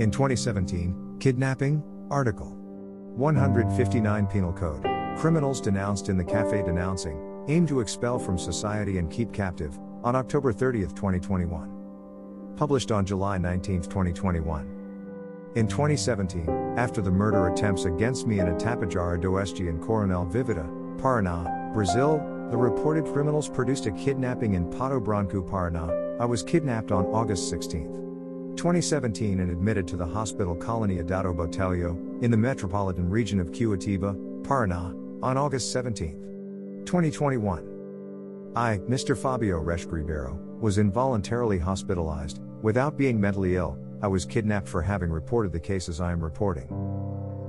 In 2017, Kidnapping, Article 159 Penal Code, criminals denounced in the Cafe Denouncing, aim to expel from society and keep captive, on October 30, 2021. Published on July 19, 2021. In 2017, after the murder attempts against me in a Tapejara d'Oeste in Coronel Vivida, Paraná, Brazil, the reported criminals produced a kidnapping in Pato Branco, Paraná. I was kidnapped on August 16, 2017 and admitted to the hospital colony Adauto Botelho, in the metropolitan region of Curitiba, Paraná, on August 17, 2021. I, Mr. Fabio Reschke Ribeiro, was involuntarily hospitalized, without being mentally ill, I was kidnapped for having reported the cases I am reporting.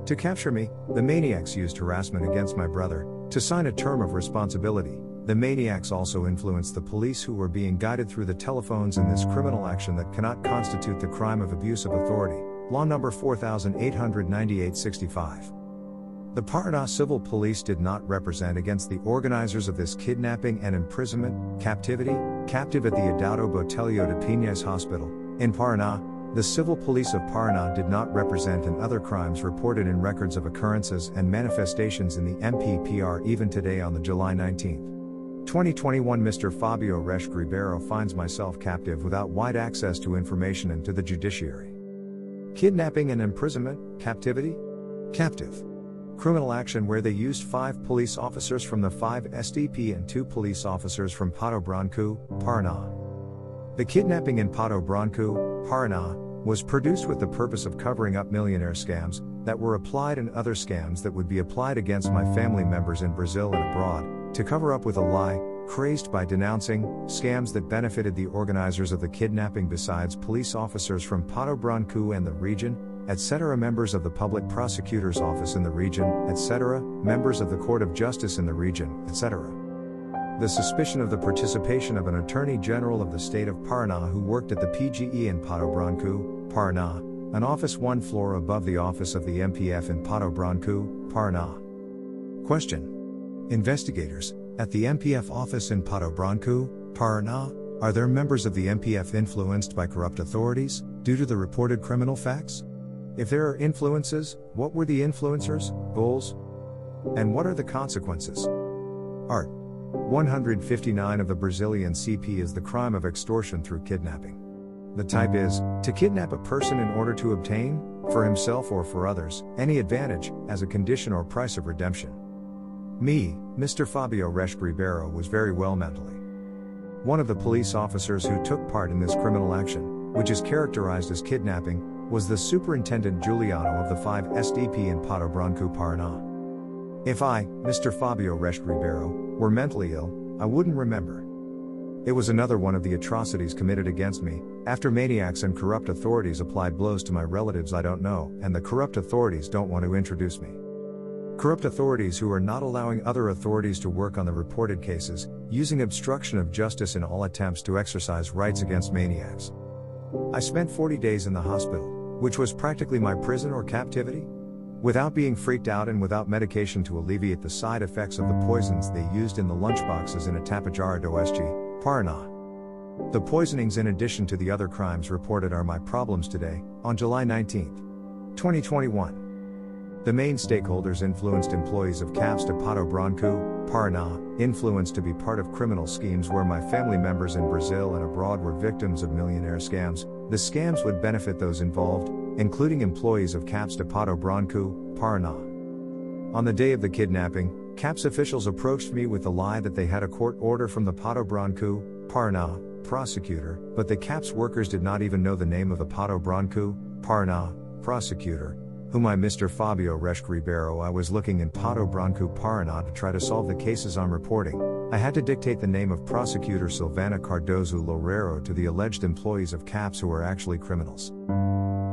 To capture me, the maniacs used harassment against my brother, to sign a term of responsibility. The maniacs also influenced the police who were being guided through the telephones in this criminal action that cannot constitute the crime of abuse of authority. Law number 4898-65. The Paraná Civil Police did not represent against the organizers of this kidnapping and imprisonment, captivity, captive at the Adauto Botelho de Pinhais Hospital, in Paraná, the civil police of Paraná did not represent in other crimes reported in records of occurrences and manifestations in the MPPR even today on the July 19, 2021 Mr. Fabio Reschke Ribeiro finds myself captive without wide access to information and to the judiciary. Kidnapping and imprisonment, captivity? Captive. Criminal action where they used five police officers from the 5 SDP and two police officers from Pato Branco, Paraná. The kidnapping in Pato Branco, Paraná, was produced with the purpose of covering up millionaire scams that were applied and other scams that would be applied against my family members in Brazil and abroad, to cover up with a lie, crazed by denouncing scams that benefited the organizers of the kidnapping besides police officers from Pato Branco and the region, etc., members of the public prosecutor's office in the region, etc., members of the court of justice in the region, etc. The suspicion of the participation of an attorney general of the state of Paraná who worked at the PGE in Pato Branco, Paraná, an office one floor above the office of the MPF in Pato Branco, Paraná. Question. Investigators, at the MPF office in Pato Branco, Paraná, are there members of the MPF influenced by corrupt authorities, due to the reported criminal facts? If there are influences, what were the influencers, goals? And what are the consequences? Art. 159 of the Brazilian CP is the crime of extortion through kidnapping. The type is to kidnap a person in order to obtain, for himself or for others, any advantage, as a condition or price of redemption. Me, Mr. Fabio Reschke Ribeiro, was very well mentally. One of the police officers who took part in this criminal action, which is characterized as kidnapping, was the Superintendent Juliano of the 5 SDP in Pato Branco, Paraná. If I, Mr. Fabio Reschke Ribeiro, were mentally ill, I wouldn't remember. It was another one of the atrocities committed against me, after maniacs and corrupt authorities applied blows to my relatives I don't know, and the corrupt authorities don't want to introduce me. Corrupt authorities who are not allowing other authorities to work on the reported cases, using obstruction of justice in all attempts to exercise rights against oh. maniacs. I spent 40 days in the hospital, which was practically my prison or captivity. Without being freaked out and without medication to alleviate the side effects of the poisons they used in the lunchboxes in a Tapejara d'Oeste, Paraná. The poisonings, in addition to the other crimes reported, are my problems today, on July 19, 2021. The main stakeholders influenced employees of CAPS de Pato Branco, Paraná, influenced to be part of criminal schemes where my family members in Brazil and abroad were victims of millionaire scams. The scams would benefit those involved, including employees of CAPS de Pato Branco, Paraná. On the day of the kidnapping, CAPS officials approached me with the lie that they had a court order from the Pato Branco, Paraná, prosecutor, but the CAPS workers did not even know the name of the Pato Branco, Paraná, prosecutor, whom I Mr. Fabio Reschke Ribeiro I was looking in Pato Branco, Paraná to try to solve the cases I'm reporting. I had to dictate the name of prosecutor Silvana Cardozo Loureiro to the alleged employees of CAPS who are actually criminals.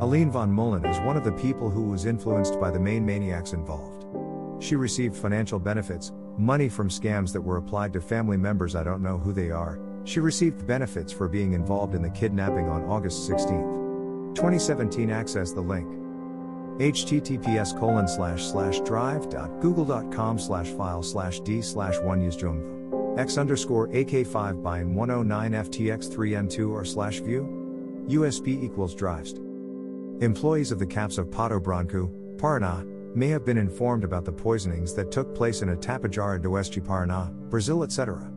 Aline von Mullen is one of the people who was influenced by the main maniacs involved. She received financial benefits, money from scams that were applied to family members I don't know who they are. She received benefits for being involved in the kidnapping on August 16, 2017. Access the link https colon slash slash drive.google.com slash file slash d slash one use X underscore AK5 by 109 FTX3N2 or slash view? USB equals drives. Employees of the CAPS of Pato Branco, Paraná, may have been informed about the poisonings that took place in a Tapejara d'Oeste Paraná, Brazil, etc.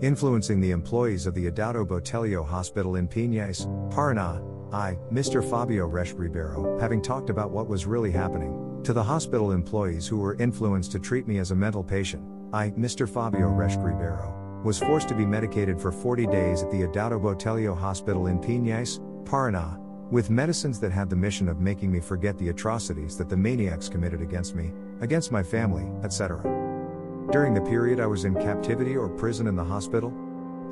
Influencing the employees of the Adauto Botelho Hospital in Pinhais, Paraná, I, Mr. Fabio Reschke Ribeiro, having talked about what was really happening, to the hospital employees who were influenced to treat me as a mental patient, I, Mr. Fabio Reschke Ribeiro, was forced to be medicated for 40 days at the Adauto Botelho Hospital in Pinhais, Paraná, with medicines that had the mission of making me forget the atrocities that the maniacs committed against me, against my family, etc. During the period I was in captivity or prison in the hospital,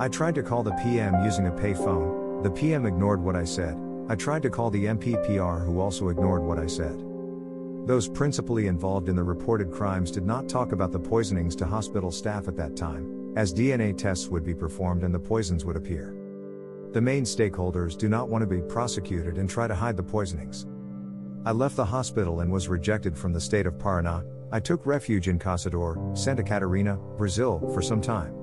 I tried to call the PM using a pay phone, the PM ignored what I said, I tried to call the MPPR who also ignored what I said. Those principally involved in the reported crimes did not talk about the poisonings to hospital staff at that time, as DNA tests would be performed and the poisons would appear. The main stakeholders do not want to be prosecuted and try to hide the poisonings. I left the hospital and was rejected from the state of Paraná. I took refuge in Caçador, Santa Catarina, Brazil, for some time.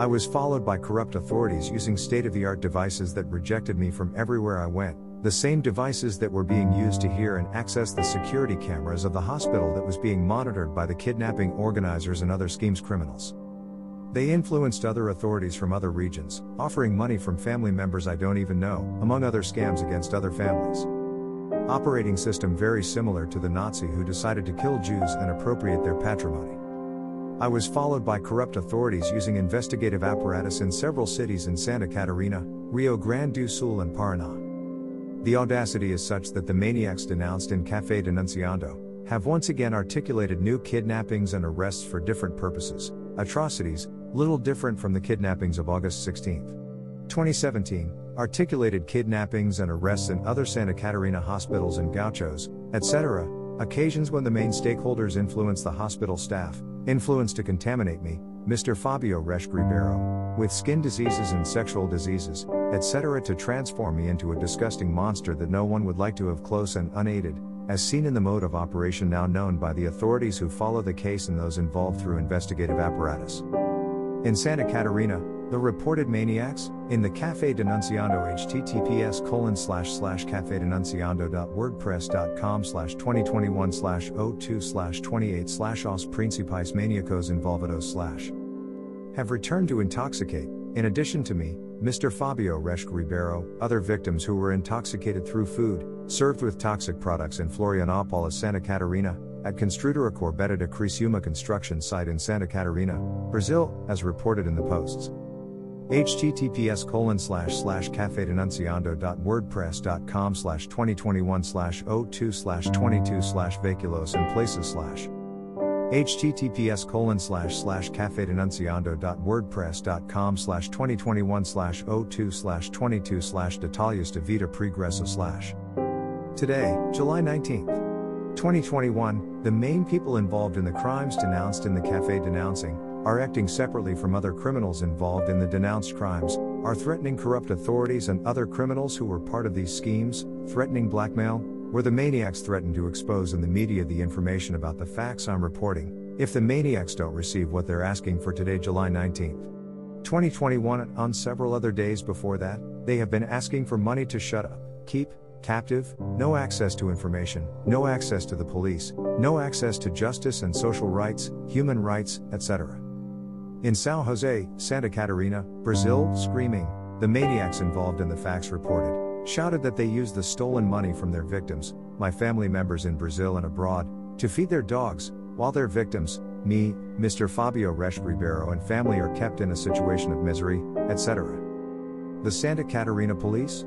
I was followed by corrupt authorities using state of the art devices that rejected me from everywhere I went, the same devices that were being used to hear and access the security cameras of the hospital that was being monitored by the kidnapping organizers and other schemes criminals. They influenced other authorities from other regions, offering money from family members I don't even know, among other scams against other families. Operating system very similar to the Nazi who decided to kill Jews and appropriate their patrimony. I was followed by corrupt authorities using investigative apparatus in several cities in Santa Catarina, Rio Grande do Sul, and Paraná. The audacity is such that the maniacs denounced in Café Denunciando have once again articulated new kidnappings and arrests for different purposes, atrocities, little different from the kidnappings of August 16, 2017, articulated kidnappings and arrests in other Santa Catarina hospitals and gauchos, etc., occasions when the main stakeholders influence the hospital staff, influence to contaminate me, Mr. Fabio Reschke Ribeiro, with skin diseases and sexual diseases, etc., to transform me into a disgusting monster that no one would like to have close and unaided, as seen in the mode of operation now known by the authorities who follow the case and those involved through investigative apparatus. In Santa Catarina, the reported maniacs, in the Cafe Denunciando https colon slash slash cafedenunciando.wordpress.com slash 2021 slash 02 slash 28 slash os principais maniacos involvidos slash have returned to intoxicate, in addition to me, Mr. Fabio Reschke Ribeiro, other victims who were intoxicated through food, served with toxic products in Florianopolis, Santa Catarina, at Construtora Corbetta de Criciúma construction site in Santa Catarina, Brazil, as reported in the posts https colon slash slash cafedenunciando.wordpress.com slash 2021 slash 02 slash 22 slash vaculos and places slash https colon slash slash cafedenunciando.wordpress.com slash 2021 slash 02 slash 22 slash detalles de vida pregressa slash today july 19th 2021 the main people involved in the crimes denounced in the cafe denouncing are acting separately from other criminals involved in the denounced crimes, are threatening corrupt authorities and other criminals who were part of these schemes, threatening blackmail, where the maniacs threaten to expose in the media the information about the facts I'm reporting, if the maniacs don't receive what they're asking for today, July 19th. 2021, and on several other days before that, they have been asking for money to shut up, keep, captive, no access to information, no access to the police, no access to justice and social rights, human rights, etc. In São Jose, Santa Catarina, Brazil, screaming, the maniacs involved in the facts reported, shouted that they used the stolen money from their victims, my family members in Brazil and abroad, to feed their dogs, while their victims, me, Mr. Fabio Reschke Ribeiro and family are kept in a situation of misery, etc. The Santa Catarina police?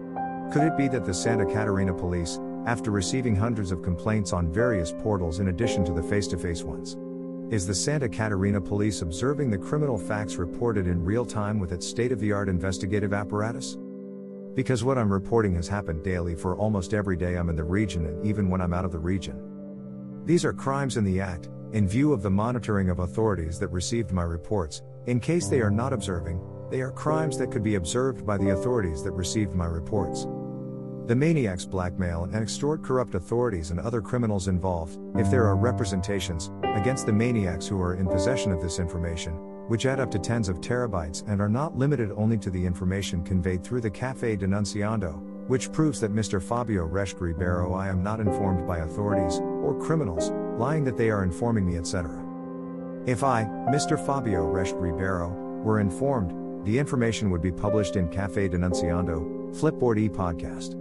Could it be that the Santa Catarina police, after receiving hundreds of complaints on various portals in addition to the face to face ones, is the Santa Catarina police observing the criminal facts reported in real time with its state of the art investigative apparatus? Because what I'm reporting has happened daily for almost every day I'm in the region and even when I'm out of the region. These are crimes in the act, in view of the monitoring of authorities that received my reports, in case they are not observing, they are crimes that could be observed by the authorities that received my reports. The maniacs blackmail and extort corrupt authorities and other criminals involved, if there are representations, against the maniacs who are in possession of this information, which add up to tens of terabytes and are not limited only to the information conveyed through the Cafe Denunciando, which proves that Mr. Fabio Reschke Ribeiro I am not informed by authorities, or criminals, lying that they are informing me etc. If I, Mr. Fabio Reschke Ribeiro, were informed, the information would be published in Cafe Denunciando, Flipboard e podcast.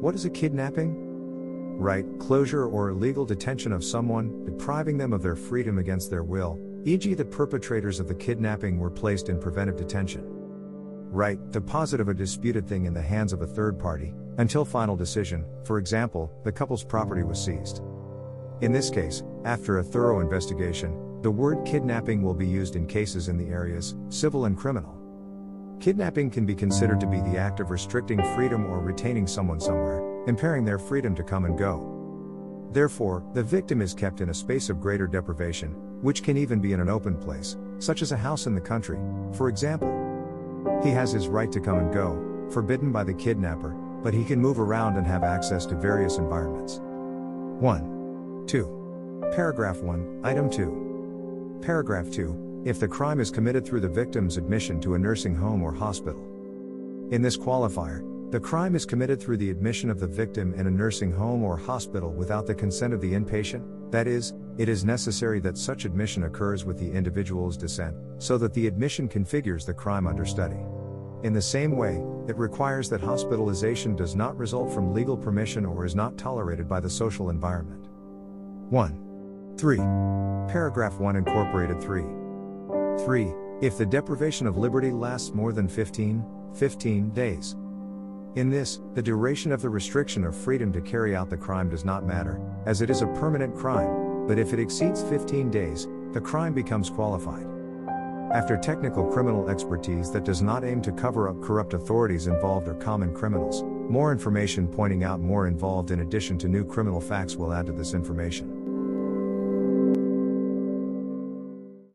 What is a kidnapping? Right, closure or illegal detention of someone, depriving them of their freedom against their will, e.g., the perpetrators of the kidnapping were placed in preventive detention right, deposit of a disputed thing in the hands of a third party, until final decision, for example, the couple's property was seized. In this case, after a thorough investigation, the word kidnapping will be used in cases in the areas civil and criminal. Kidnapping can be considered to be the act of restricting freedom or retaining someone somewhere, impairing their freedom to come and go. Therefore, the victim is kept in a space of greater deprivation, which can even be in an open place, such as a house in the country, for example. He has his right to come and go, forbidden by the kidnapper, but he can move around and have access to various environments. 1. 2. Paragraph 1, Item 2. Paragraph 2. If the crime is committed through the victim's admission to a nursing home or hospital. In this qualifier, the crime is committed through the admission of the victim in a nursing home or hospital without the consent of the inpatient, that is, it is necessary that such admission occurs with the individual's dissent, so that the admission configures the crime under study. In the same way, it requires that hospitalization does not result from legal permission or is not tolerated by the social environment. 1. 3. Paragraph 1 Incorporated 3. 3. If the deprivation of liberty lasts more than 15, 15 days, in this, the duration of the restriction of freedom to carry out the crime does not matter, as it is a permanent crime, but if it exceeds 15 days, the crime becomes qualified. After technical criminal expertise that does not aim to cover up corrupt authorities involved or common criminals, more information pointing out more involved in addition to new criminal facts will add to this information.